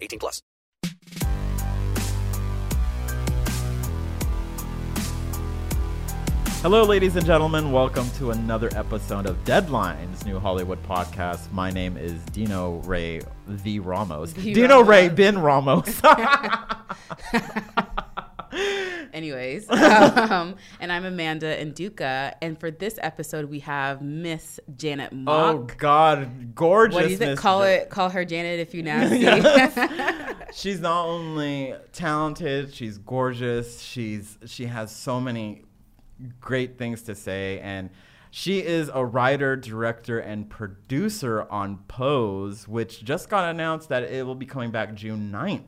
18 plus. Hello, ladies and gentlemen. Welcome to another episode of Deadline's new Hollywood podcast. My name is Dino Ray V. Ramos. V. Dino Ramos. Ray Ben Ramos. Anyways, um, and I'm Amanda N'Duka, and for this episode we have Miss Janet Mock. oh God, gorgeous. what do you think? Call it, call her Janet if you nasty. She's not only talented, she's gorgeous. She's she has so many great things to say and she is a writer, director, and producer on Pose, which just got announced that it will be coming back June 9th.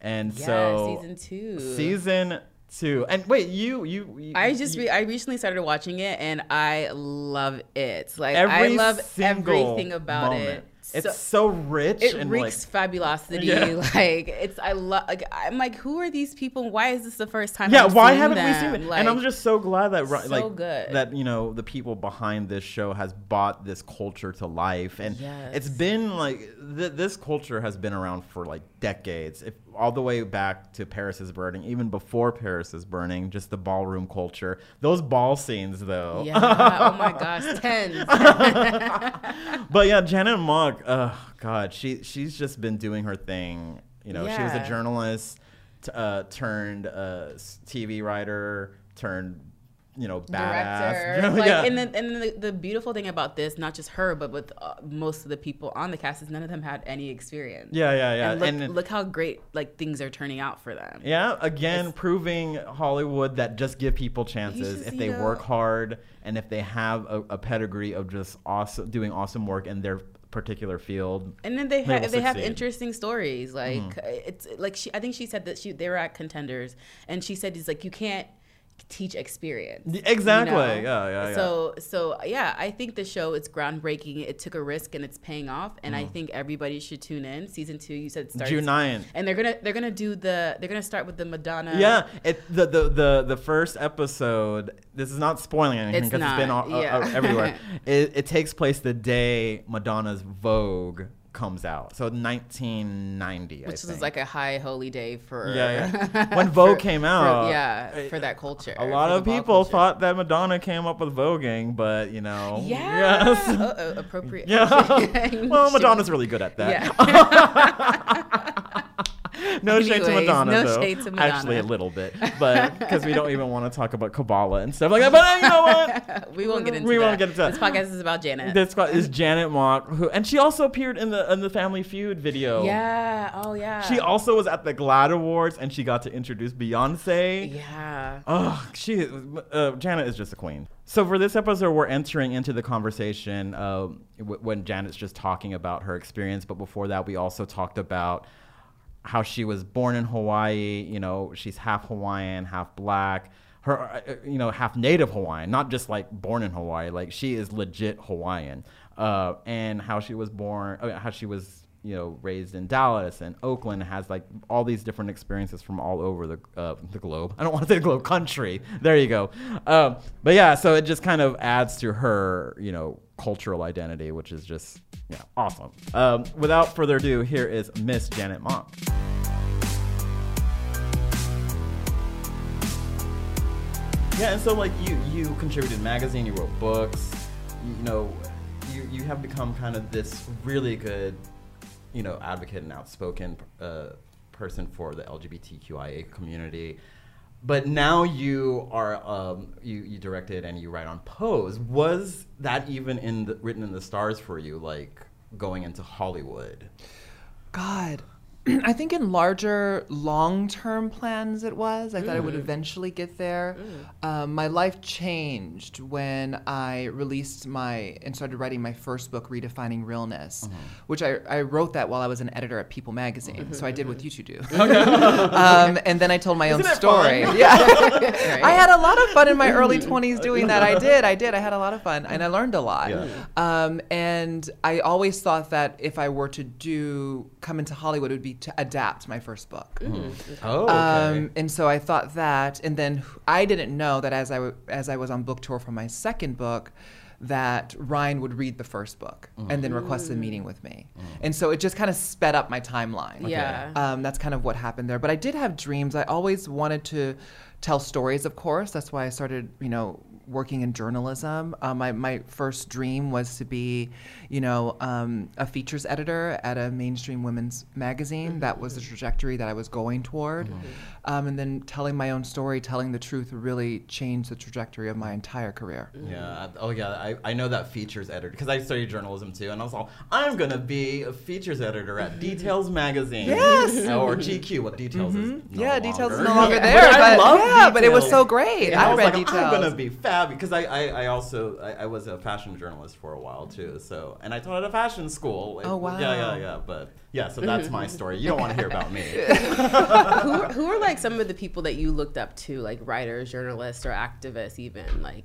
And yeah, so season two. season two. And wait, you you, you I just you- re- I recently started watching it and I love it. Like I love everything about moment. it. It's So- rich it and reeks fabulosity. Yeah. Like it's I love. Like I'm like, who are these people? Why is this the first time? yeah I'm why haven't them? we seen it Like, and i'm just so glad that so like good. that you know the people behind this show has bought this culture to life and it's been like th- this culture has been around for like decades if all the way back to paris is burning even before paris is burning just the ballroom culture those ball scenes though Yeah. oh my gosh. Tens. but yeah, Janet Mock, oh god, she she's just been doing her thing. You know, yeah. she was a journalist uh, turned uh, TV writer turned you know badass. director. Like, yeah. And then, and then the, the beautiful thing about this, not just her, but with uh, most of the people on the cast, is none of them had any experience. yeah, yeah, yeah. And look, And- look how great like things are turning out for them. Yeah, again, proving Hollywood that just give people chances if they know- work hard and if they have a, a pedigree of just awesome doing awesome work in their particular field. And then they They have they have interesting stories. Like Mm-hmm. it's like she I think she said that she they were at contenders and she said it's like you can't teach experience. Exactly. know? Yeah, yeah, yeah. So so yeah, I think the show is groundbreaking. It took a risk and it's paying off. And I think everybody should tune in. Season two, you said starts. June 9th. and they're gonna they're gonna do the they're gonna start with the Madonna. Yeah, it the, the the the first episode. This is not spoiling anything It's because it's been all, yeah. uh, everywhere. it, it takes place the day Madonna's Vogue comes out, so 1990, I Which think. was like a high holy day for Yeah, yeah. When Vogue came for- out, yeah, uh, for that culture. a lot of people culture. thought that Madonna came up with voguing, but you know, Yeah. yes. Uh, uh, appropriate. Yeah. well, Madonna's really good at that. no shade to Madonna, no though. shade to Madonna. Actually, a little bit, but because we don't even want to talk about Kabbalah and stuff like that. But you know what? We won't get into We that. won't get into that. This podcast is about Janet. This is Janet Mock, who and she also appeared in the in the Family Feud video. yeah. Oh yeah. She also was at the GLAAD Awards and she got to introduce Beyonce. Yeah. Oh, she, uh, Janet is just a queen. So for this episode, we're entering into the conversation um, w- when Janet's just talking about her experience. But before that, we also talked about how she was born in Hawaii. You know, she's half Hawaiian, half black. Her, uh, you know, half native Hawaiian, not just like born in Hawaii. Like she is legit Hawaiian. Uh, and how she was born, uh, how she was you know raised in Dallas and Oakland has like all these different experiences from all over the uh, the globe. I don't want to say the globe country. There you go. Um, but yeah, so it just kind of adds to her you know cultural identity, which is just yeah awesome. Um, without further ado, here is Miss Janet Mock. Yeah, and so like you you contributed magazine, you wrote books, you know, you you have become kind of this really good you know advocate and outspoken uh, person for the LGBTQIA community. But now you are um, you you directed and you write on Pose. Was that even in the, written in the stars for you, like going into Hollywood? God. I think in larger long term plans it was. I thought I would eventually get there. Um, my life changed when I released my and started writing my first book, Redefining Realness, which I, I wrote that while I was an editor at People magazine. So I did what you two do. um, and then I told my own Isn't it story. Yeah. I had a lot of fun in my early 20s doing that. I did. I did. I had a lot of fun and I learned a lot. Yeah. Um, and I always thought that if I were to do come into Hollywood, it would be to adapt my first book. Oh, okay. Um, and so I thought that, and then I didn't know that as I w- as I was on book tour for my second book, that Ryan would read the first book and then request a meeting with me, and so it just kind of sped up my timeline. Yeah. Um, that's kind of what happened there. But I did have dreams. I always wanted to tell stories, of course. That's why I started, you know, working in journalism. Um, my, my first dream was to be, you know, um, a features editor at a mainstream women's magazine. That was the trajectory that I was going toward. Um, and then telling my own story, telling the truth, really changed the trajectory of my entire career. Yeah. Oh, yeah. I, I know that features editor because I studied journalism too, and I was all, I'm gonna be a features editor at Details magazine. Yes. Or GQ. What Details is? No yeah, details is no longer But there, I but, yeah, but it was so great. I, was read like, details. I'm gonna be fab because I, I, I also I, I was a fashion journalist for a while too. So and I taught at a fashion school. Oh, wow. Yeah, yeah, yeah. But yeah, so that's my story. You don't want to hear about me. who, are- who are like some of the people that you looked up to, like writers, journalists, or activists, even like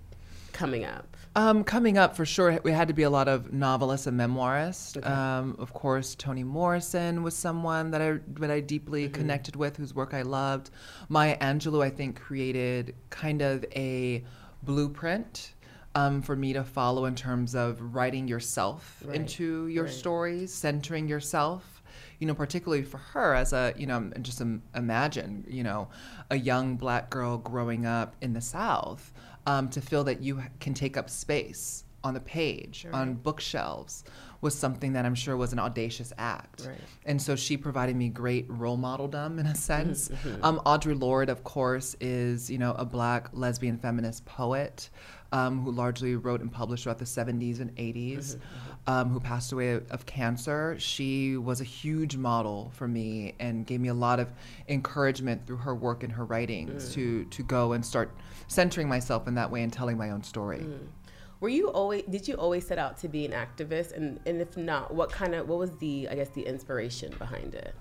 coming up? Um, coming up for sure, we had to be a lot of novelists and memoirists. Um, of course, Toni Morrison was someone that I that I deeply connected with, whose work I loved. Maya Angelou, I think, created kind of a blueprint um, for me to follow in terms of writing yourself Right, into your right. stories, centering yourself. You know, particularly for her as a, you know, just imagine, you know, a young black girl growing up in the South um, to feel that you can take up space on the page, on bookshelves, was something that I'm sure was an audacious act. Right. And so she provided me great role modeldom in a sense. Mm-hmm, Um, Audre Lorde, of course, is you know a black lesbian feminist poet um, who largely wrote and published throughout the 70s and 80s, um, who passed away of, cancer. She was a huge model for me and gave me a lot of encouragement through her work and her writings to to go and start centering myself in that way and telling my own story. Were you always? Did you always set out to be an activist? And and if not, what kind of what was the I guess the inspiration behind it?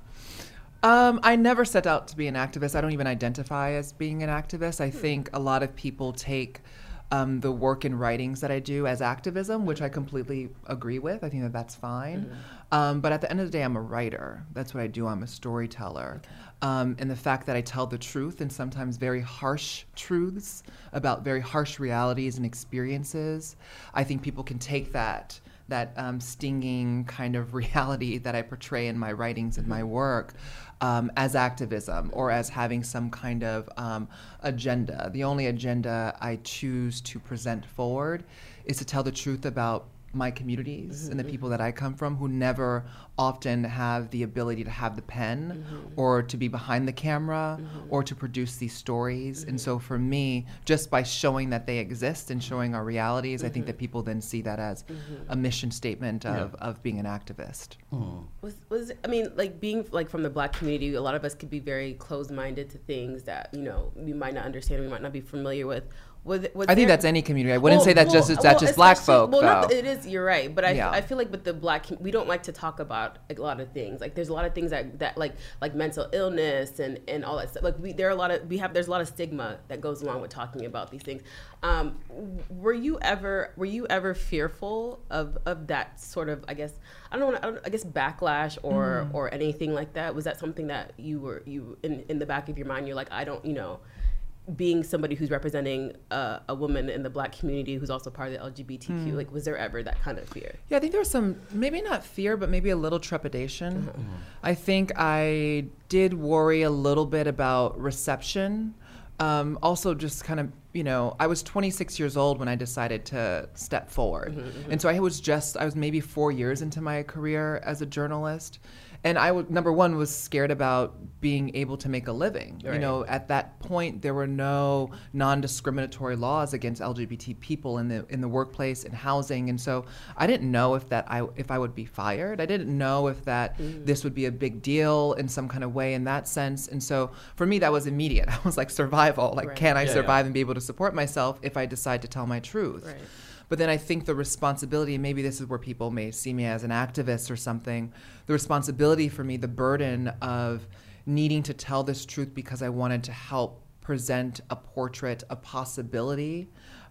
Um, I never set out to be an activist. I don't even identify as being an activist. I think a lot of people take um, the work and writings that I do as activism, which I completely agree with. I think that that's fine. Um, but at the end of the day, I'm a writer. That's what I do. I'm a storyteller. Um, and the fact that I tell the truth and sometimes very harsh truths about very harsh realities and experiences, I think people can take that that um, stinging kind of reality that I portray in my writings and my work um, as activism or as having some kind of um, agenda. The only agenda I choose to present forward is to tell the truth about my communities and the people that I come from who never often have the ability to have the pen mm-hmm. or to be behind the camera mm-hmm. or to produce these stories. And so mm-hmm. for me, just by showing that they exist and showing our realities, I think that people then see that as a mission statement of, of being an activist. Mm. Was was I mean like being like from the black community, a lot of us could be very closed minded to things that you know we might not understand, we might not be familiar with. Was, was I think that's any community. I wouldn't Well, say that just well, it's that well, just black especially- folk. Well, not though. it is. You're right, but I, Yeah. I feel like with the black, com- we don't like to talk about a lot of things. Like there's a lot of things that, that like like mental illness and and all that stuff. Like we there are a lot of we have there's a lot of stigma that goes along with talking about these things. Um, were you ever were you ever fearful of of that sort of I guess I don't know I, don't, I guess backlash or Mm. or anything like that? Was that something that you were you in in the back of your mind? You're like I don't you know being somebody who's representing uh, a woman in the black community who's also part of the LGBTQ, like was there ever that kind of fear? Yeah, I think there was some, maybe not fear, but maybe a little trepidation. I think I did worry a little bit about reception. Um, also just kind of you know i was 26 years old when i decided to step forward. And so i was just i was maybe four years into my career as a journalist and I would number one was scared about being able to make a living. You know, at that point there were no non-discriminatory laws against LGBT people in the in the workplace and housing, and so I didn't know if that I if I would be fired. I didn't know if that mm. this would be a big deal in some kind of way in that sense. And so for me that was immediate. I was like survival. Like, can I Yeah, yeah. survive and be able to support myself if I decide to tell my truth? Right. But then I think the responsibility, and maybe this is where people may see me as an activist or something, the responsibility for me, the burden of needing to tell this truth because I wanted to help present a portrait, a possibility,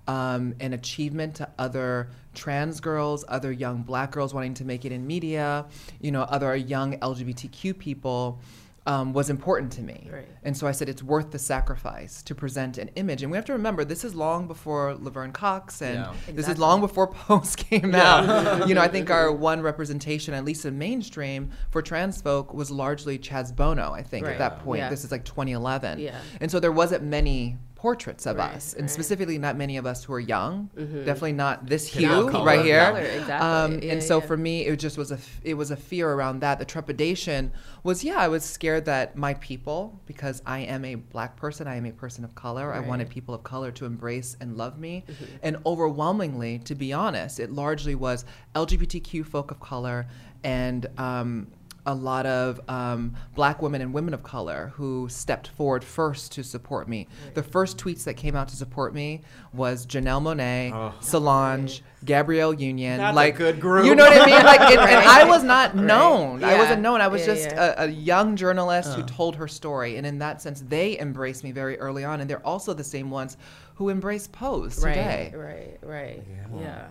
um, an achievement to other trans girls, other young black girls wanting to make it in media, you know, other young LGBTQ people. Um, was important to me. Right. And so I said it's worth the sacrifice to present an image. And we have to remember this is long before Laverne Cox and Yeah. this is long before Pose came out. you know, I think our one representation, at least in mainstream, for trans folk was largely Chaz Bono, I think, Right. at that point. Yeah. This is like 2011. Yeah. And so there wasn't many portraits of Right, us, and right. specifically not many of us who are young. Definitely not this hue color. right here. Color, exactly. Um, Yeah, and so yeah. for me, it just was a f- it was a fear around that. The trepidation was yeah, I was scared that my people, because I am a black person, I am a person of color. I wanted people of color to embrace and love me, Mm-hmm. and overwhelmingly, to be honest, it largely was LGBTQ folk of color and. Um, a lot of um, black women and women of color who stepped forward first to support me. The first tweets that came out to support me was Janelle Monáe, Solange, Gabrielle Union. That's a like good group. You know what I mean? Like, it, and I was not known. I wasn't known. I was Yeah, just yeah. A, a young journalist who told her story, and in that sense, they embraced me very early on, and they're also the same ones who embrace Pose today. Right, right, right. Yeah.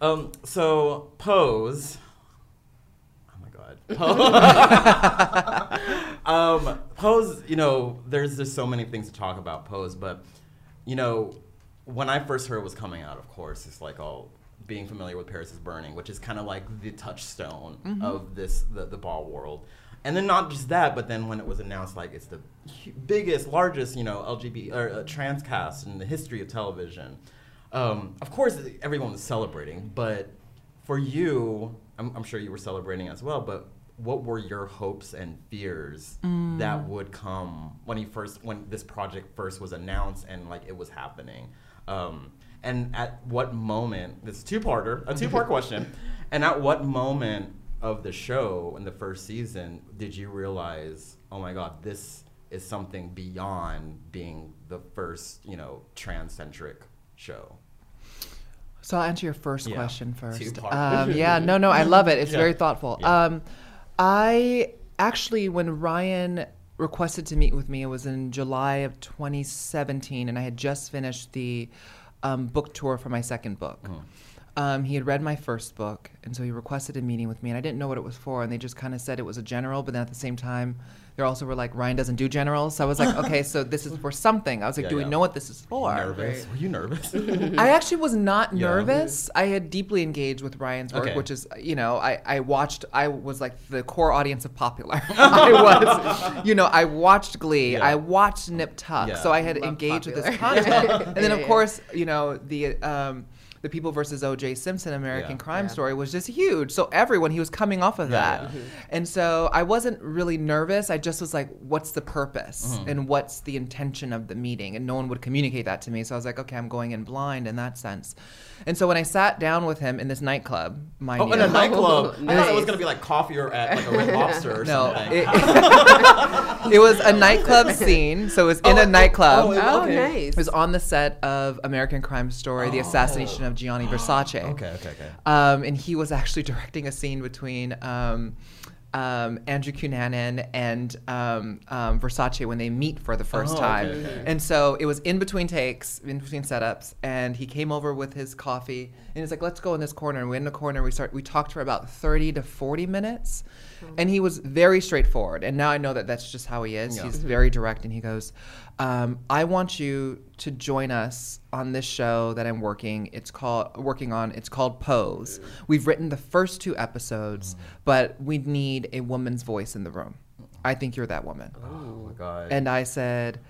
Um, so Pose. God. um, Pose. You know, there's just so many things to talk about Pose, but you know, when I first heard it was coming out, of course, it's like all being familiar with Paris is Burning, which is kind of like the touchstone of this the, the ball world. And then not just that, but then when it was announced, like it's the biggest, largest, you know, LGBT or uh, trans cast in the history of television. Um, of course, everyone was celebrating, but for you, I'm, I'm sure you were celebrating as well. But what were your hopes and fears that would come when you first, when this project first was announced and like it was happening? Um, and at what moment? This two-parter, a two-part question. And at what moment of the show in the first season did you realize, oh my God, this is something beyond being the first, you know, trans-centric show? So I'll answer your first Yeah. question first. Um, yeah, no, no, I love it. It's Yeah. very thoughtful. Yeah. Um, I actually, when Ryan requested to meet with me, it was in July of 2017, and I had just finished the um, book tour for my second book. Uh-huh. Um, he had read my first book, and so he requested a meeting with me, and I didn't know what it was for, and they just kind of said it was a general, but then at the same time, they also were like, Ryan doesn't do generals. So I was like, okay, so this is for something. I was like, Yeah, do yeah. we know what this is for? Nervous? Were you nervous? I actually was not Yeah. nervous. I had deeply engaged with Ryan's work, Okay. which is, you know, I, I watched, I was like the core audience of Popular. I was, you know, I watched Glee, Yeah. I watched Nip Tuck, Yeah. so I had Love engaged with this content. and then, of course, you know, the, um, the People versus O.J. Simpson American Yeah. Crime Yeah. Story was just huge. So everyone, he was coming off of Yeah, that. yeah. And so I wasn't really nervous. I just was like, what's the purpose Mm-hmm. and what's the intention of the meeting? And no one would communicate that to me. So I was like, okay, I'm going in blind in that sense. And so when I sat down with him in this nightclub, mind Oh, in a nightclub. I thought it was gonna be like coffee or at like a Red Lobster or no, something. it, it was a nightclub scene. So it was in Oh, a nightclub. oh, it- Oh, Okay. nice. It was on the set of American Crime Story, the assassination of Gianni Versace. Okay, okay, okay. Um, and he was actually directing a scene between um, um, Andrew Cunanan and um, um, Versace when they meet for the first Oh, time. okay. And so it was in between takes, in between setups, and he came over with his coffee and he's like, "Let's go in this corner." And we're in the corner. We start. We talked for about thirty to forty minutes, and he was very straightforward. And now I know that that's just how he is. Yeah. He's very direct, and he goes, um, "I want you to join us on this show that I'm working. It's called working on. It's called Pose. We've written the first two episodes, but we need a woman's voice in the room. I think you're that woman." Oh my god. And I said,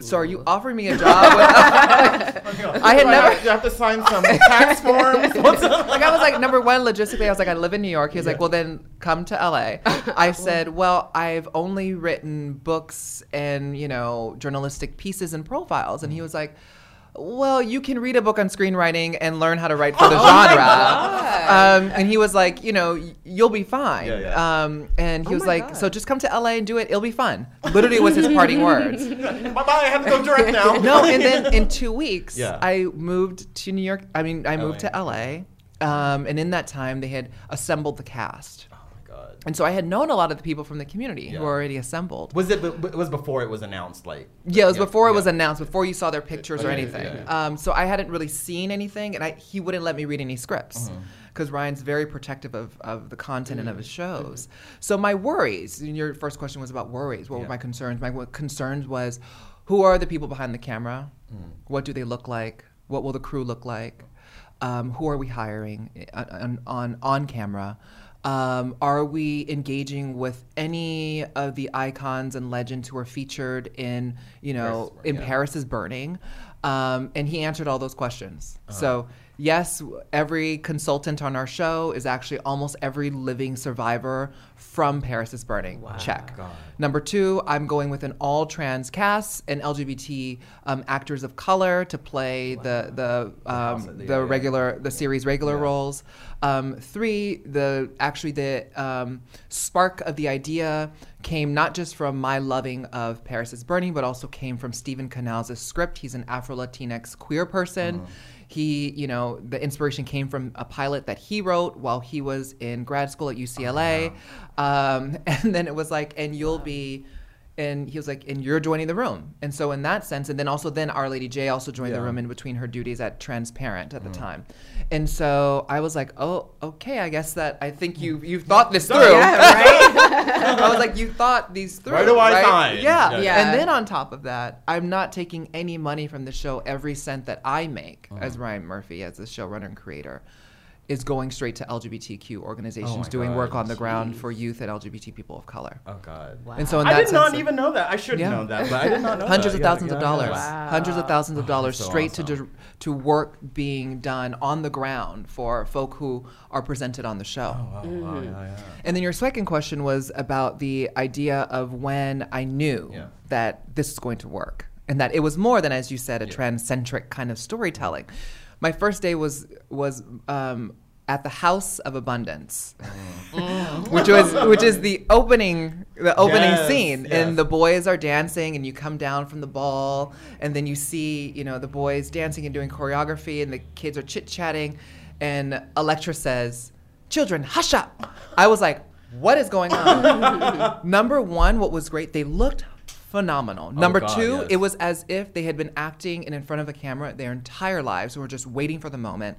So are you offering me a job? I had never. You have to sign some tax forms. What's like I was like number one logistically I was like I live in New York. He was like, well then come to LA. I said, well I've only written books and you know journalistic pieces and profiles, and he mm. was like. Well, you can read a book on screenwriting and learn how to write for the genre. Um, and he was like, you know, you'll be fine. Yeah, yeah. Um, and he Oh was like, God. so just come to LA and do it. It'll be fun. Literally was his parting words. Bye bye. I have to go direct now. No, and then in two weeks, Yeah. I moved to New York. I mean, I moved LA. to LA, um, and in that time, they had assembled the cast, Oh my god. And so I had known a lot of the people from the community who were already assembled. Was it? It was before it was announced. Like. Yeah, it was before it was announced, before you saw their pictures or anything. yeah, Um, so I hadn't really seen anything, and I, he wouldn't let me read any scripts Mm-hmm. because Ryan's very protective of, of the content and of his Mm-hmm. shows. So my worries, and your first question was about worries. What Yeah. were my concerns? My concerns was, who are the people behind the camera? Mm. What do they look like? What will the crew look like? Um, who are we hiring on on, on, on camera? Um, are we engaging with any of the icons and legends who are featured in, you know, Paris, in yeah. Paris is Burning? Um, and he answered all those questions. Uh-huh. So, yes, every consultant on our show is actually almost every living survivor from Paris is Burning. Check. God. Number two, I'm going with an all trans cast and LGBT um, actors of color to play the the um, the- the regular the series regular Yeah. roles. Um, three, the actually the um, spark of the idea came not just from my loving of Paris is Burning, but also came from Steven Canals' script. He's an Afro Latinx queer person. Uh-huh. He, you know, the inspiration came from a pilot that he wrote while he was in grad school at UCLA. Um, and then it was like, and you'll be, and he was like, and you're joining the room. And so in that sense, and then also then Our Lady J also joined the Yeah. Mm-hmm. room in between her duties at Transparent at the time. And so I was like, oh, okay, I guess that I think you you've thought this through. I was like, you thought these through. Where do I right? sign? Yeah. Yeah. Yeah. And then on top of that, I'm not taking any money from the show. Every cent that I make Uh-huh. as Ryan Murphy, as the showrunner and creator, is going straight to LGBTQ organizations Oh doing God. work on the ground for youth and LGBT people of color. Oh god. And so in I that did not even know that. I should Yeah. know that, but I did not know hundreds that. of Yeah, thousands of dollars, yeah. hundreds of thousands of dollars so straight to awesome. to to work being done on the ground for folk who are presented on the show. Oh, wow, wow, yeah, yeah. And then your second question was about the idea of when I knew Yeah. that this is going to work and that it was more than, as you said, a transcentric kind of storytelling. My first day was was um, at the House of Abundance, mm. Mm. which was which is the opening the opening Yes, scene, yes. and the boys are dancing, and you come down from the ball, and then you see you know the boys dancing and doing choreography, and the kids are chit chatting, and Elektra says, "Children, hush up." I was like, "What is going on?" Number one, what was great, they looked phenomenal. Oh, number Oh, God, two, yes. it was as if they had been acting and in front of a camera their entire lives and were just waiting for the moment.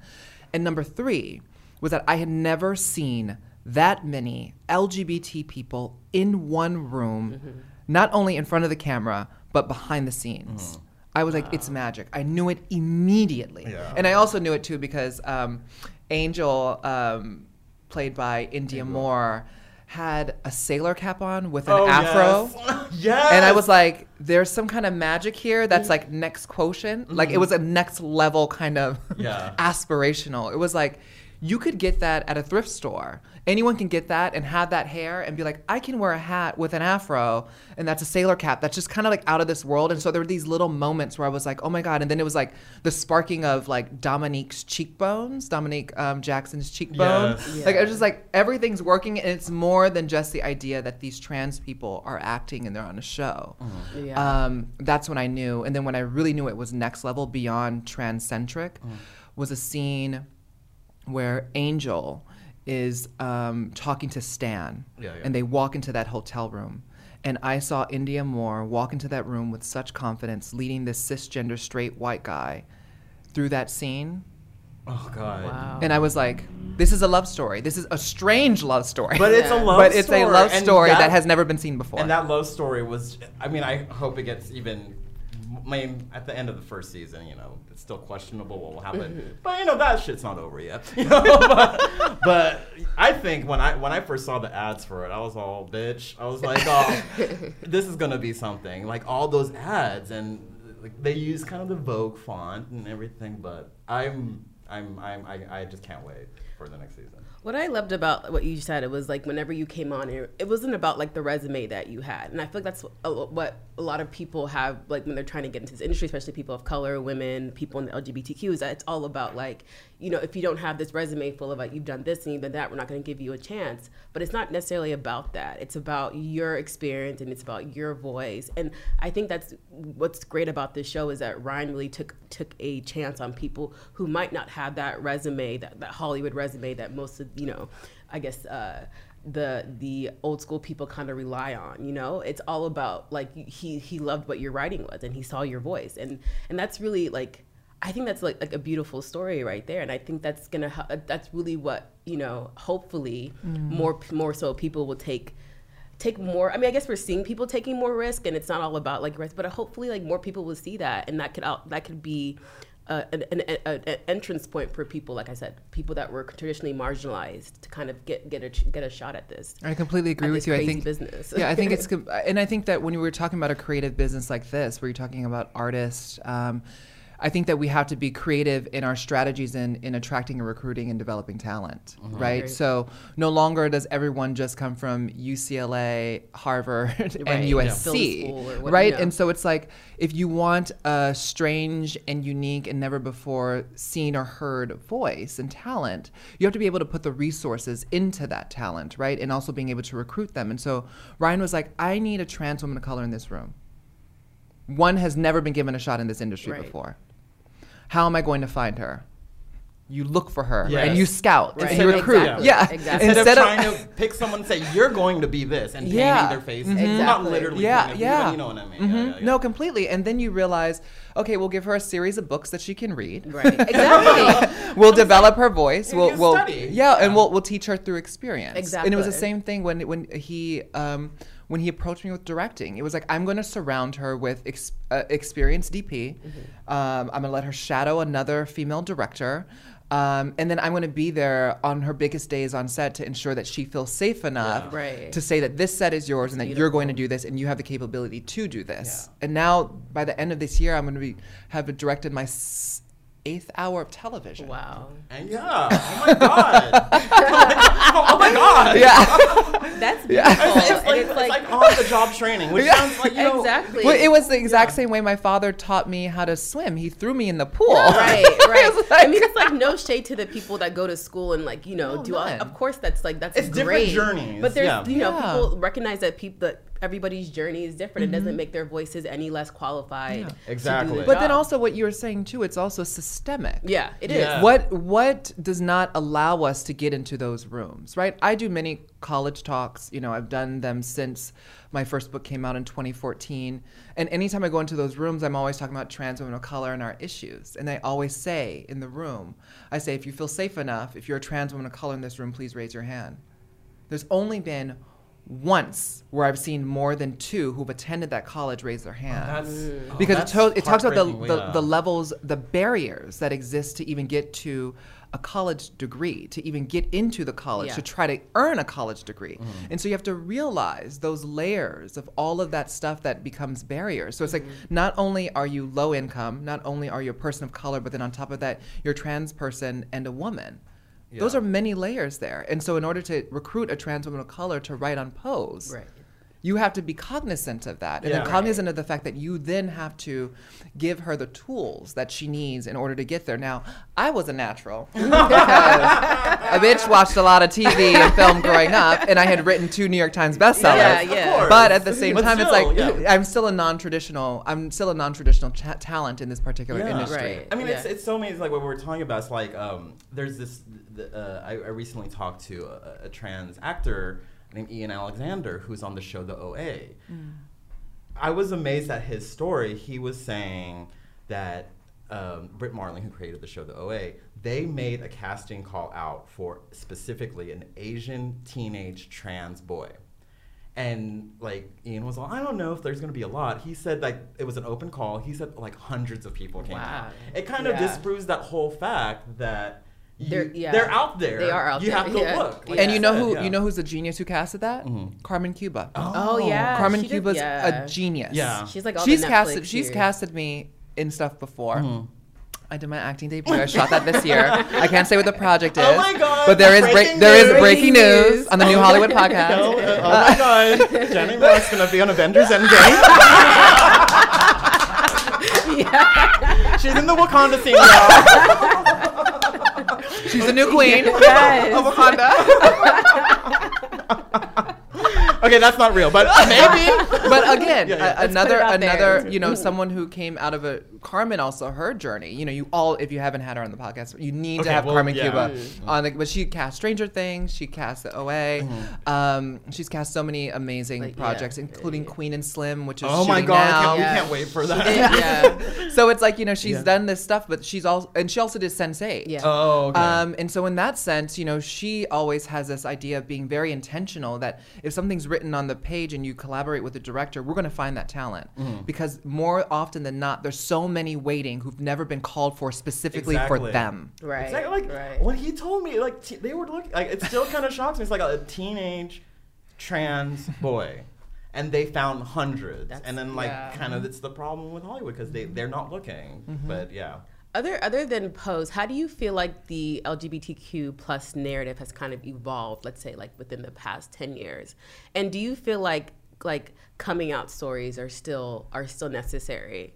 And number three was that I had never seen that many LGBT people in one room, Mm-hmm. not only in front of the camera, but behind the scenes. I was like, it's magic. I knew it immediately. Yeah. And I also knew it too because um, Angel, um, played by Indya Moore, had a sailor cap on with an Oh, afro. Yes. yes. And I was like, there's some kind of magic here that's like next quotient. Like it was a next level kind of Yeah. aspirational. It was like, you could get that at a thrift store. Anyone can get that and have that hair and be like, I can wear a hat with an afro and that's a sailor cap. That's just kind of like out of this world. And so there were these little moments where I was like, oh my God. And then it was like the sparking of like Dominique's cheekbones, Dominique um, Jackson's cheekbone. Yes. Like it was just like everything's working and it's more than just the idea that these trans people are acting and they're on a show. Yeah. Um, that's when I knew. And then when I really knew it was next level beyond transcentric was a scene where Angel is um, talking to Stan, Yeah, yeah. and they walk into that hotel room. And I saw Indya Moore walk into that room with such confidence, leading this cisgender straight white guy through that scene. Oh god. wow. And I was like, this is a love story. This is a strange love story. But it's a Yeah. love but it's a love and story that, has never been seen before. And that love story was, I mean, I hope it gets even I mean, at the end of the first season, you know, it's still questionable what will happen. Mm-hmm. But you know, that shit's not over yet. You know? but, but I think when I when I first saw the ads for it, I was all bitch. I was like, oh, this is gonna be something. Like all those ads and like they use kind of the Vogue font and everything. But I'm I'm, I'm I, I just can't wait for the next season. What I loved about what you said, it was like whenever you came on it wasn't about like the resume that you had. And I feel like that's what a lot of people have, like when they're trying to get into this industry, especially people of color, women, people in the LGBTQ, is that it's all about like, you know, if you don't have this resume full of like, you've done this and you've done that, we're not going to give you a chance. But it's not necessarily about that. It's about your experience and it's about your voice. And I think that's what's great about this show is that Ryan really took took a chance on people who might not have that resume, that, that Hollywood resume that most of you know, I guess uh, the the old school people kind of rely on. You know, it's all about like he he loved what your writing was and he saw your voice and and that's really like. I think that's like, like a beautiful story right there, and I think that's gonna that's really what you know. Hopefully, mm. more more so people will take take more. I mean, I guess we're seeing people taking more risk, and it's not all about like risk, but hopefully, like more people will see that, and that could out that could be an, an, an, entrance point for people, like I said, people that were traditionally marginalized to kind of get get a get a shot at this. I completely agree with you. I think business. yeah, I think it's and I think that when we were talking about a creative business like this, where you're talking about artists. Um, I think that we have to be creative in our strategies in, in attracting and recruiting and developing talent, mm-hmm. right? So no longer does everyone just come from UCLA, Harvard, right. and USC, yeah. right? And so it's like if you want a strange and unique and never before seen or heard voice and talent, you have to be able to put the resources into that talent, right? And also being able to recruit them. And so Ryan was like, I need a trans woman of color in this room. One has never been given a shot in this industry right. before. How am I going to find her? You look for her yes. and you scout right. and you recruit. Exactly. Yeah, exactly. Instead, Instead of, of trying to pick someone and say you're going to be this and yeah. painting their face, mm-hmm. exactly. not literally. Yeah, yeah. You know what I mean? Mm-hmm. Yeah, yeah, no, completely. And then you realize, okay, we'll give her a series of books that she can read. Right. exactly. we'll develop her voice. We'll, we'll yeah, and we'll we'll teach her through experience. Exactly. And it was the same thing when when he. Um, when he approached me with directing. It was like, I'm going to surround her with ex- uh, experienced DP. Mm-hmm. Um, I'm going to let her shadow another female director. Um, and then I'm going to be there on her biggest days on set to ensure that she feels safe enough yeah. right. to say that this set is yours and that Beautiful. you're going to do this and you have the capability to do this. Yeah. And now, by the end of this year, I'm going to be have directed my s- eighth hour of television. Wow. And yeah, oh my god. oh my god. Yeah. That's beautiful. Yeah. It's, it's, like, it's, like, it's like on the job training, which yeah. sounds like you know, exactly. Well, it was the exact yeah. same way my father taught me how to swim. He threw me in the pool. Right, right. like, I mean, it's like no shade to the people that go to school and like you know no, do. All, of course, that's like that's it's great. different journeys. But there's you know people recognize that people that everybody's journey is different. Mm-hmm. It doesn't mm-hmm. make their voices any less qualified. Yeah. Exactly. but job. then also what you were saying too, it's also systemic. Yeah, it is. Yeah. What what does not allow us to get into those rooms, right? I do many college talks. You know, I've done them since my first book came out in 2014. And anytime I go into those rooms, I'm always talking about trans women of color and our issues. And I always say in the room, I say, if you feel safe enough, if you're a trans woman of color in this room, please raise your hand. There's only been once where I've seen more than two who've attended that college raise their hand. Oh, because it, to- it talks about the, the, the, levels, the barriers that exist to even get to a college degree, to even get into the college, yeah. to try to earn a college degree. Mm. And so you have to realize those layers of all of that stuff that becomes barriers. So it's mm-hmm. like not only are you low income, not only are you a person of color, but then on top of that, you're a trans person and a woman. Yeah. Those are many layers there. And so, in order to recruit a trans woman of color to write on Pose, right you have to be cognizant of that and yeah. then cognizant right. of the fact that you then have to give her the tools that she needs in order to get there now i was a natural because a bitch watched a lot of tv and film growing up and i had written two new york times bestsellers yeah, yeah. but at the same but time still, it's like yeah. i'm still a non-traditional i'm still a non-traditional cha- talent in this particular yeah. industry right. i mean it's, it's so amazing like what we were talking about it's like um, there's this uh, I, I, recently talked to a, a trans actor named Ian Alexander, who's on the show The OA. Mm. I was amazed at his story. He was saying that um, Brit Marling, who created the show The OA, they made a casting call out for specifically an Asian teenage trans boy. And like Ian was all, I don't know if there's gonna be a lot. He said like it was an open call. He said like hundreds of people came Wow. out. It kind of disproves that whole fact that you, They're- they're, out there. They are out you there, You have to yeah. look. like and you know said, who yeah. you know who's the genius who casted that? Carmen Cuba. Oh, yeah. Carmen did- Cuba's yeah. a genius. Yeah. She's like all she's casted. She's casted me in stuff before. I did my acting debut. I shot that this year. I can't say what the project is. Oh my God, But there is break, breaking there is news. breaking news news. on the New Hollywood podcast. Oh, uh, oh my god. Janet Mock's gonna be on Avengers Endgame. Yeah. She's in the Wakanda scene, y'all. She's the new queen Yes. of Wakanda. Okay, that's not real, but maybe. but again, Yeah, yeah. a- another there. another you know someone who came out of a Carmen also her journey. You know, you all if you haven't had her on the podcast, you need to have well, Carmen yeah. Cuba on. The, but she cast Stranger Things, she cast the OA, Mm-hmm. um, she's cast so many amazing Like, yeah. projects, including Queen and Slim, which is Oh my god, now. can't- we can't wait for that. yeah. so it's like you know she's Yeah. done this stuff, but she's also and she also did Sense8. Yeah. Oh, okay. Um, and so in that sense, you know, she always has this idea of being very intentional that if something's written on the page and you collaborate with the director, we're going to find that talent Mm-hmm. because more often than not, there's so many waiting who've never been called for specifically Exactly. for them. Right. Exactly. Like right. when he told me, like t- they were looking, like it still kind of shocks me. It's like a, teenage trans boy, and they found hundreds, That's- and then like yeah. kind of it's the problem with Hollywood because they they're not looking. Mm-hmm. But yeah. Other other than Pose, how do you feel like the LGBTQ plus narrative has kind of evolved? Let's say like within the past ten years, and do you feel like like coming out stories are still are still necessary?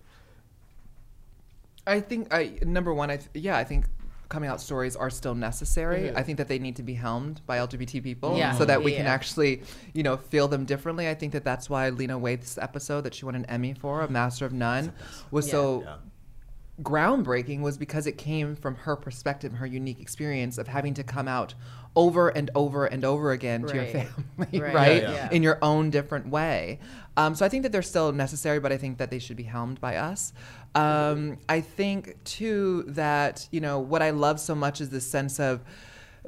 I think I number one, I th- yeah, I think coming out stories are still necessary. Mm-hmm. I think that they need to be helmed by LGBT people Yeah. so that we can actually, you know, feel them differently. I think that that's why Lena Waithe's episode that she won an Emmy for, A Master of None, was Yeah. so Yeah. groundbreaking was because it came from her perspective, her unique experience of having to come out over and over and over again to your family, Right. right? Yeah, yeah. In your own different way. Um, so I think that they're still necessary, but I think that they should be helmed by us. Um, I think too that you know what I love so much is this sense of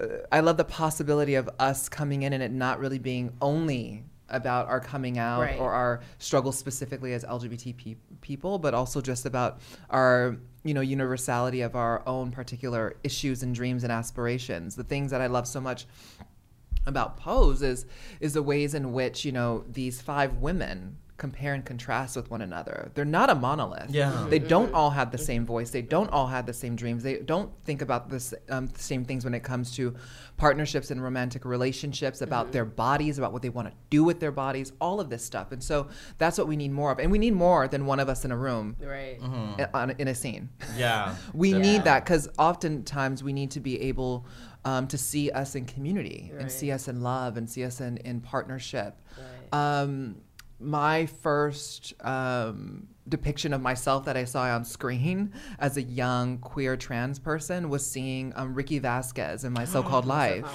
uh, I love the possibility of us coming in and it not really being only about our coming out Right. or our struggle specifically as LGBT pe- people, but also just about our you know universality of our own particular issues and dreams and aspirations. The things that I love so much about Pose is is the ways in which you know these five women compare and contrast with one another. They're not a monolith. Yeah. They don't all have the same voice. They don't all have the same dreams. They don't think about this um, the same things when it comes to partnerships and romantic relationships, about their bodies, about what they want to do with their bodies, all of this stuff. And so that's what we need more of. And we need more than one of us in a room Right. Mm-hmm. i- on, in a scene. Yeah. We Yeah. need that because oftentimes we need to be able um, to see us in community and see us in love and see us in, in partnership. Right. Um, my first um, depiction of myself that I saw on screen as a young queer trans person was seeing um, Rickie Vasquez in My So-Called Life.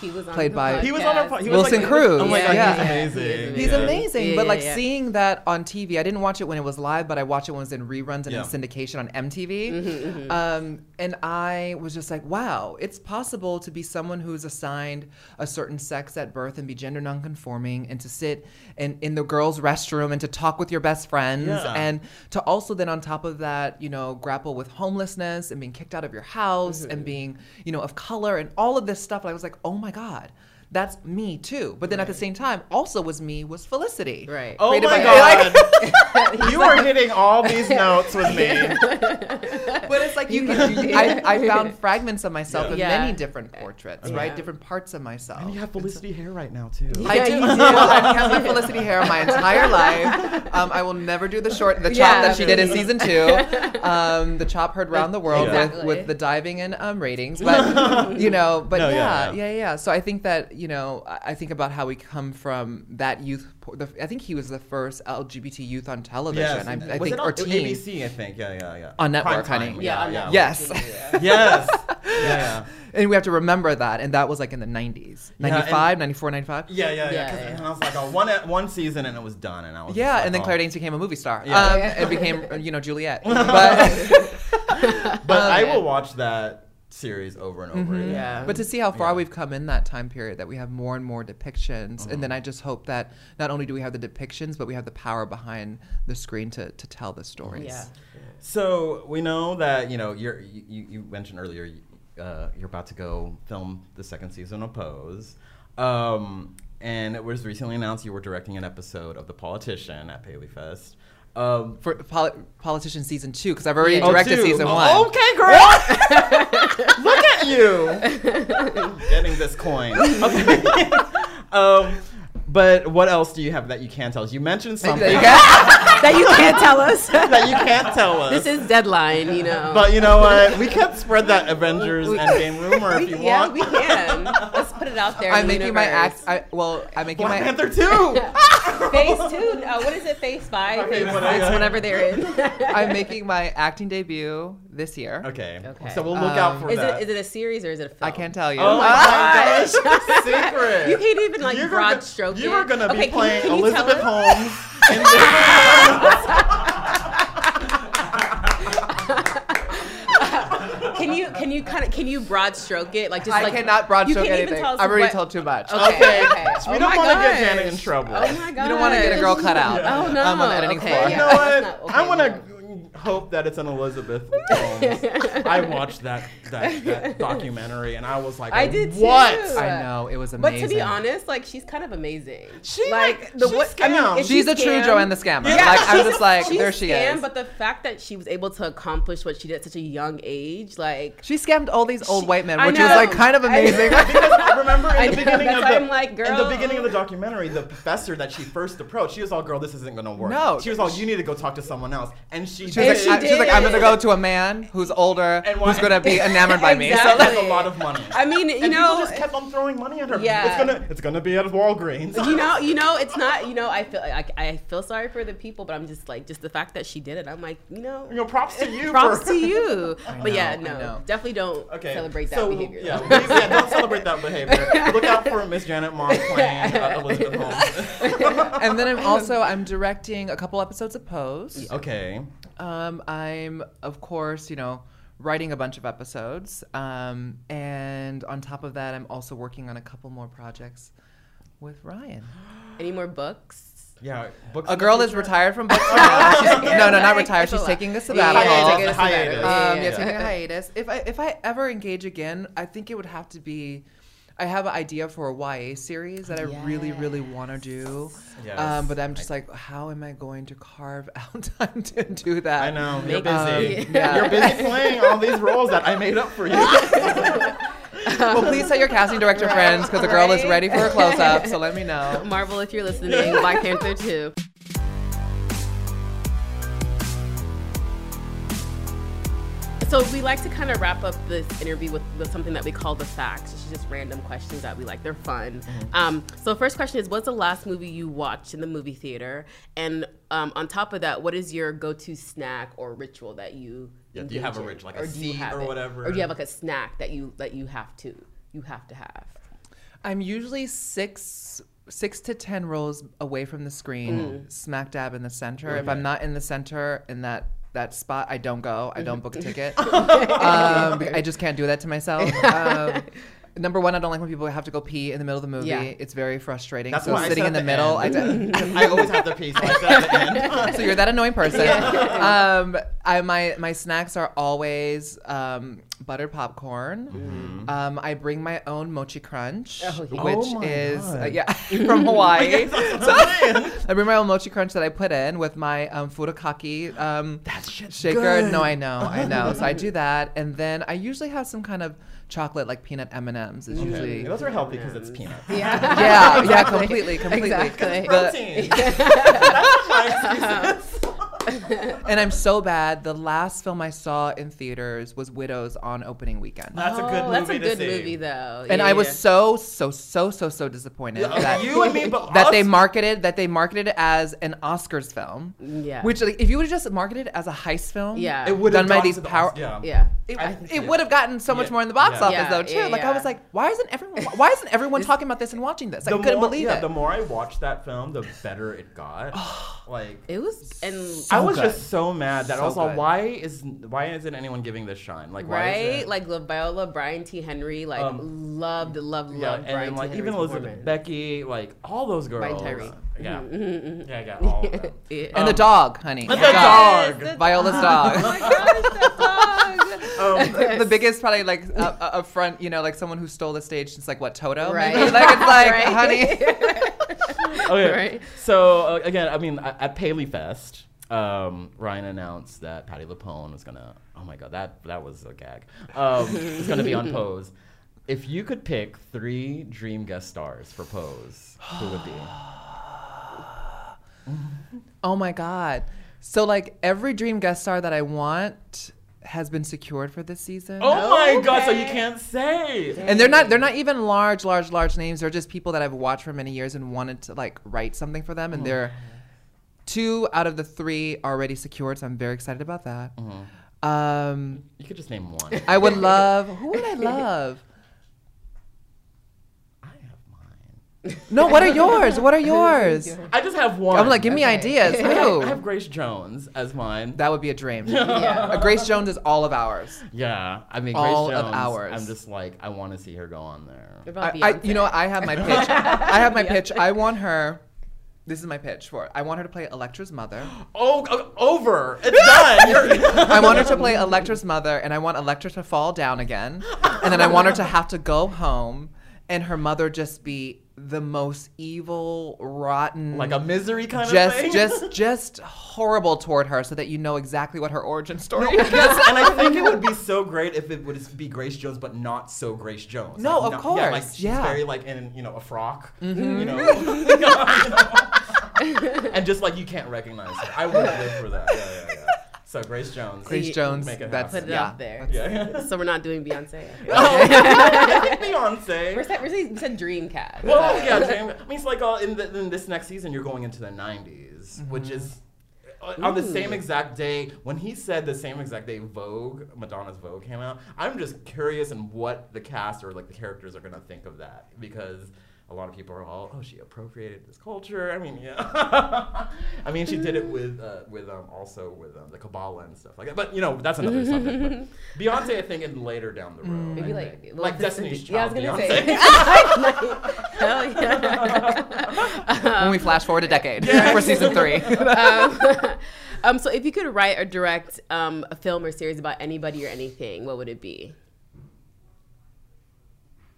He was on Played the by- He was on our. po- He was Wilson like, Cruz. Oh my god, Yeah. he's Yeah. amazing. He's Yeah. amazing, Yeah, but yeah, like yeah. seeing that on TV, I didn't watch it when it was live, but I watched it when it was in reruns and Yeah. in syndication on MTV. Mm-hmm, Um, and I was just like, wow, it's possible to be someone who's assigned a certain sex at birth and be gender nonconforming, and to sit in, in the girls' restroom and to talk with your best friends, Yeah. And to also then on top of that, you know, grapple with homelessness and being kicked out of your house Mm-hmm. and being, you know, of color and all of this stuff. And I was like, oh my god. That's me too, but then at the same time, also was me was Felicity. Right. Oh Created my by- god! you are hitting all these notes with me. but it's like you can. I, I found fragments of myself Yeah. in Yeah. many different portraits, right? Yeah. Different parts of myself. And you have Felicity hair right now too. I Yeah, do. you do. I've had Felicity hair my entire life. Um, I will never do the short, the chop Yeah. that she did in season two. Um, the chop heard round the world Exactly. with, with the diving and um, ratings, but you know, but No, yeah, yeah, yeah. yeah, yeah, So I think that you know, I I think about how we come from that youth. The, I think he was the first LGBT youth on television. Yes. I, I was think it on or teen. ABC? I think. Yeah, yeah, yeah. On network, Prime honey. time. Yeah, Yeah, yeah. Netflix. Yes. Yeah. Yes. Yeah, yeah. And we have to remember that. And that was like in the 90s. Yeah, and- 94, 95. Yeah, yeah, yeah. Yeah, 'cause- yeah. And I was like, oh, one one season and it was done, and I was. Yeah, like, and then oh. Claire Danes became a movie star. Yeah. Um, Yeah. and became, uh, you know, Juliet. But But I Um, will watch that series over and over again. Yeah. But to see how far Yeah. we've come in that time period, that we have more and more depictions, and then I just hope that not only do we have the depictions, but we have the power behind the screen to, to tell the stories. Yeah. So we know that you know you're you, you you mentioned earlier uh, you're about to go film the second season of Pose, um, and it was recently announced you were directing an episode of The Politician at Paley Fest. Um, For poli- Politician season two, because I've already Yeah. directed two. season Oh, one. Okay, girl. Look at you getting this coin. Okay. um, but what else do you have that you can't tell us? You mentioned something You got- that you can't tell us. that you can't tell us. this is deadline, you know. But you know what? We can't spread that Avengers We- Endgame rumor if you yeah, want. Yeah, we can. Let's put it out there. I'm the making my act. I, well, I'm making Black my. Panther 2! Phase two. Uh, what is it? Phase five. Okay, phase whatever. six. Whatever they're in. I'm making my acting debut this year. okay. Okay. So we'll look out Um, for Is that. it is it a series or is it a film? I can't tell you. Oh my gosh! Secret. You can't even like You were broad go- stroke You it. were gonna Okay, be can you- playing can you Elizabeth? Holmes in this. Can you can kind of can you broad stroke it like just I like cannot broad you stroke can't even anything. tell us I've already what- told too much. Okay, Okay. okay. We Oh don't want to get gosh. Janet in trouble. Oh my god. You don't want to get a girl cut out. Oh no. Um, on the editing okay, floor. yeah, You know that's what? not- okay, I want no. to hope that it's an Elizabeth Holmes. I watched that, that that documentary and I was like, I did what? too. I know it was amazing. But to be honest, like she's kind of amazing. She, like like, the she what I mean, she's she a true scammed- Joanne the scammer. Yeah. Like I'm She's just like, She's there she scammed, is. But the fact that she was able to accomplish what she did at such a young age, like She scammed all these old She- white men, I which was like kind of I- amazing. Because remember in the know, beginning that's of the I'm like, in the beginning of the documentary, the professor that she first approached, she was all, "Girl, this isn't gonna work." No. she was all, "You need to go talk to someone else," and she She did. was, she like, I, she was like, I'm gonna go to a man who's older, And why- who's gonna be enamored by me. So That like, has a lot of money. I mean, you and know, people just kept on throwing money at her. Yeah. it's gonna it's gonna be at Walgreens. you know, you know, it's not. You know, I feel like I feel sorry for the people, but I'm just like, just the fact that she did it. I'm like, you know, You know, props to you. props for- to you. but yeah, know, I no, definitely don't Okay, celebrate that so, behavior. Yeah, please, yeah, don't celebrate that behavior. Look out for Miss Janet Mock playing uh, Elizabeth Holmes. and then I'm also I'm directing a couple episodes of Pose. okay. Um, I'm of course you know writing a bunch of episodes, um, and on top of that, I'm also working on a couple more projects with Ryan. Any more books? Yeah, books A girl is retired from books now. She's- Yeah, no, no, not retired. She's lot. taking a Yeah, sabbatical. yeah, taking a Hiatus. Um, Yeah, yeah, yeah, taking a hiatus. If I if I ever engage again, I think it would have to be. I have an idea for a YA series that I really, really want to do. Yes. Um, but I'm just like, how am I going to carve out time to do that? I know you're busy. Um, yeah. You're busy playing all these roles that I made up for you. well, please tell your casting director friends because the girl is ready for a close up. So let me know. Marvel, if you're listening, Black Panther 2. So we like to kind of wrap up this interview with, with something that we call the facts. It's just random questions that we like. They're fun. Um, so first question is, what's the last movie you watched in the movie theater? And um, on top of that, what is your go-to snack or ritual that you? Yeah, do you have a ritual in? rich- like a Or do you seed have or it? whatever? Or do you have like a snack that you that you have to you have to have? I'm usually six six to ten rows away from the screen, smack dab in the center. If I'm not in the center in that that spot, I don't go. I don't book a ticket. um, I just can't do that to myself. Um, number one, I don't like when people have to go pee in the middle of the movie. Yeah. It's very frustrating. That's so why I sitting said in the at middle, I end. always have to pee, so I at the end. so you're that annoying person. um, I my my snacks are always um, buttered popcorn. Um, I bring my own mochi crunch, Oh, yeah. which Oh is uh, yeah from Hawaii. so I bring my own mochi crunch that I put in with my um, furikake um, shaker. good. No, I know, I know. So I do that, and then I usually have some kind of chocolate, like peanut M and M's. Is usually. Yeah, Those are healthy because it's peanuts. Yeah. Yeah, yeah, completely, completely. Exactly. The- Protein. That's my excuses. and I'm so bad. The last film I saw in theaters was Widows on opening weekend. That's a good Oh, movie That's a to good see. movie, though. and Yeah, I was yeah. so so so so so disappointed that you and me, but that they marketed that they marketed it as an Oscars film. Yeah. Which like if you would have just marketed it as a heist film, Yeah. It would have done by these the power. Oscars, Yeah. Yeah. It, it would have gotten so much Yeah. more in the box Yeah. office Yeah, though too. yeah, like I was like, why isn't everyone why isn't everyone talking about this and watching this? I couldn't more, believe yeah, it. The more I watched that film, the better it got. Like It was and I was good. just so mad that So I was like, why is why isn't anyone giving this shine? Like why is right, it- like La Viola, Brian T. Henry, like Um, loved, loved, yeah, loved and Brian then T. like even Elizabeth performance. Becky, like all those girls. Tyree. Yeah, Mm-hmm, yeah, I got all of them. Yeah. and the dog, honey. the Yeah. dog. the Viola's Oh dog. my gosh, that dog. Um, the biggest probably like up uh, up front, you know, like someone who stole the stage. It's like what Toto, Right. maybe? Like it's like, Right. honey. okay. Right. So uh, again, I mean, at, at Paley Fest, um, Ryan announced that Patti LuPone was gonna. Oh my god, that that was a gag. Um, was gonna be on Pose. If you could pick three dream guest stars for Pose, who would be? Oh my god. So like every dream guest star that I want has been secured for this season. Oh my god! So you can't say. And they're not they're not even large, large, large names. They're just people that I've watched for many years and wanted to like write something for them. And they're two out of the three already secured, so I'm very excited about that. Um You could just name one. I would love who would I love? I have mine. No, what are yours? What are yours? I just have one. I'm like, give me Okay. ideas. I have, Who? I have Grace Jones as mine. That would be a dream. Uh, Grace Jones is all of ours. yeah, I mean, Grace All Grace of ours. I'm just like, I want to see her go on there. About I, I, you know, I have my pitch. I have my pitch. I want her. This is my pitch for it. I want her to play Elektra's mother. Oh, o- over. It's done. I want her to play Elektra's mother, and I want Elektra to fall down again, and then I want her to have to go home, and her mother just be the most evil, rotten, like a misery kind of just, thing. just, just horrible toward her, so that you know exactly what her origin story is. Yes, and I think it would be so great if it would be Grace Jones, but not so Grace Jones. No, Like, of not- Yeah, like course, she's yeah. Mm-hmm. very like in you know a frock, you know, you know? And just like you can't recognize her. I would live for that. Yeah, yeah, yeah. So Grace Jones. Grace Jones. Make it That's Put it yeah. out there. Yeah. So we're not doing Beyonce. oh, We're Beyonce. we're saying, we said Dreamcast. Well, yeah, James. I mean, it's like uh, in, the, in this next season, you're going into the 90s, which is uh, on the same exact day when he said the same exact day Vogue, Madonna's Vogue came out. I'm just curious in what the cast or like the characters are gonna think of that because. A lot of people are all, oh, she appropriated this culture. I mean, yeah. I mean, she did it with, uh, with um, also with um, the Kabbalah and stuff like that. But you know, that's another subject. But Beyonce, I think, in later down the road. Maybe I like think. like this- Destiny's Yeah, I Child. was gonna Beyonce. say. Hell yeah. when we flash forward a decade for season three. um, um, so if you could write or direct um, a film or series about anybody or anything, what would it be?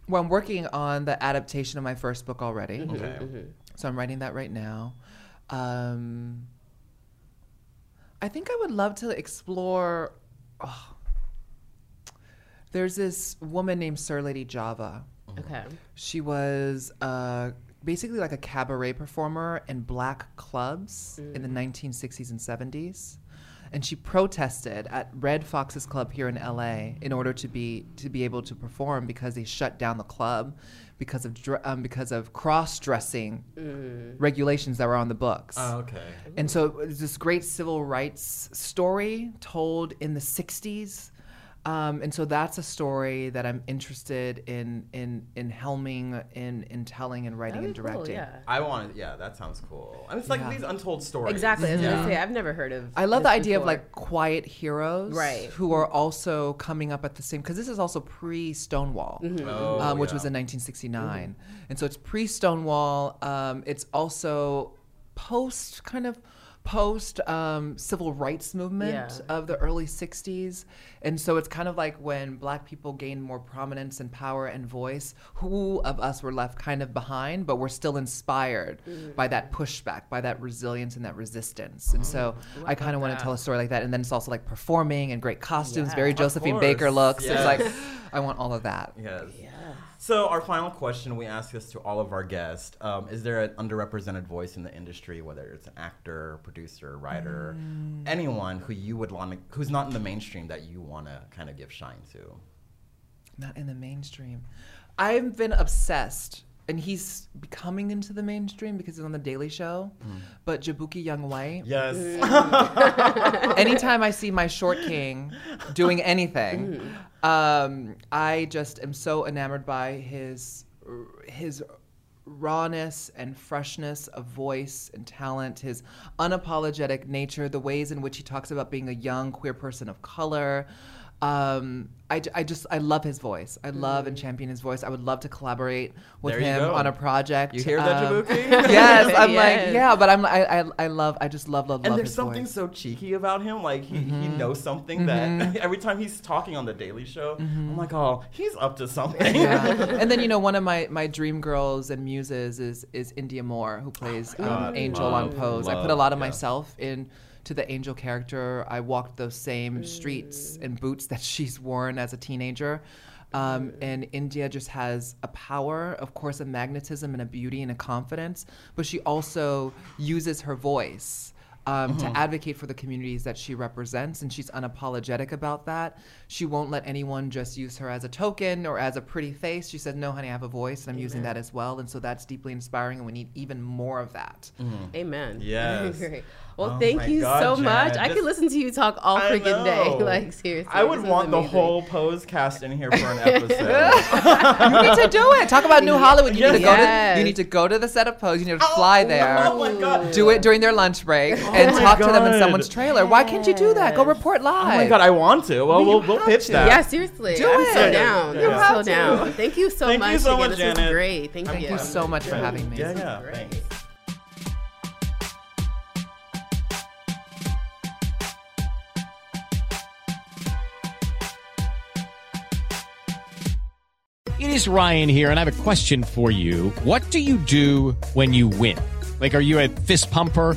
Well, I'm working on the adaptation of my first book already. Okay. So I'm writing that right now. Um, I think I would love to explore. oh, there's this woman named Sir Lady Java. Okay. She was uh, basically like a cabaret performer in black clubs in the 1960s and 70s. And she protested at Redd Foxx's Club here in LA in order to be to be able to perform because they shut down the club because of dr- um, because of cross dressing regulations that were on the books. Oh, okay. And so it was this great civil rights story told in the 60s. Um, and so that's a story that I'm interested in in in helming, in in telling and writing and That'd be cool, directing. yeah. I want. To. Yeah, that sounds cool. I mean, it's like Yeah. these untold stories. Exactly. I was Yeah. gonna say I've never heard of. I love the this idea of like quiet heroes, Right. Who are also coming up at the same because this is also pre Stonewall, Oh, um, which yeah. was in 1969, and so it's pre Stonewall. Um, it's also post kind of post um, civil rights movement Yeah. of the early 60s, and so it's kind of like when Black people gained more prominence and power and voice. Who of us were left kind of behind, but we're still inspired by that pushback, by that resilience and that resistance, and so I kind of want to tell a story like that. And then it's also like performing and great costumes, Yeah. very Of Josephine Baker looks. yes. It's like I want all of that. Yes. So our final question, we ask this to all of our guests: um, Is there an underrepresented voice in the industry, whether it's an actor, producer, writer, Mm. anyone who you would want who's not in the mainstream that you want to kind of give shine to? Not in the mainstream. I've been obsessed, and he's becoming into the mainstream because he's on the Daily Show. Hmm. But Jaboukie Young White. Yes. Mm. Anytime I see my short king doing anything, mm. um, I just am so enamored by his his rawness and freshness of voice and talent, his unapologetic nature, the ways in which he talks about being a young queer person of color. Um, I, I just I love his voice. I love and champion his voice. I would love to collaborate with There you him go. on a project. You hear that, Um, Jaboukie? yes, I'm Yes. like yeah, but I'm I, I I love I just love love love And there's his something voice. so cheeky about him. Like he, he knows something that every time he's talking on the Daily Show, I'm like, oh, he's up to something. yeah. and then you know one of my my dream girls and muses is is Indya Moore who plays um, God, Angel love, on Pose. I put a love, lot of yeah. myself in to the Angel character. I walked those same streets and boots that she's worn as a teenager. Um, and Indya just has a power, of course, a magnetism and a beauty and a confidence, but she also uses her voice um, to advocate for the communities that she represents, and she's unapologetic about that. She won't let anyone just use her as a token or as a pretty face. She said, "No, honey, I have a voice, and I'm using that as well." And so that's deeply inspiring, and we need even more of that. Amen. Yes. Well, Oh thank you God, so much. Janet, I could listen to you talk all freaking day. Like seriously. I would this is want the whole pose cast in here for an episode. you need to do it. Talk about New Hollywood. You need to go to you need to go to the set of Pose. You need to fly there. Oh my god. Do it during their lunch break Oh and my talk to them in someone's trailer. Why can't you do that? Go report live. Oh my god, I want to. Well, we'll, we'll pitch to. that. Yeah, seriously. Do I'm it. so You down. have I'm so to. down. Thank you so Thank you much. so again. much, this Janet. was great. Thank, Thank you. you so much for having me. Yeah, yeah. Great. Thanks. It is Ryan here, and I have a question for you. What do you do when you win? Like, are you a fist pumper?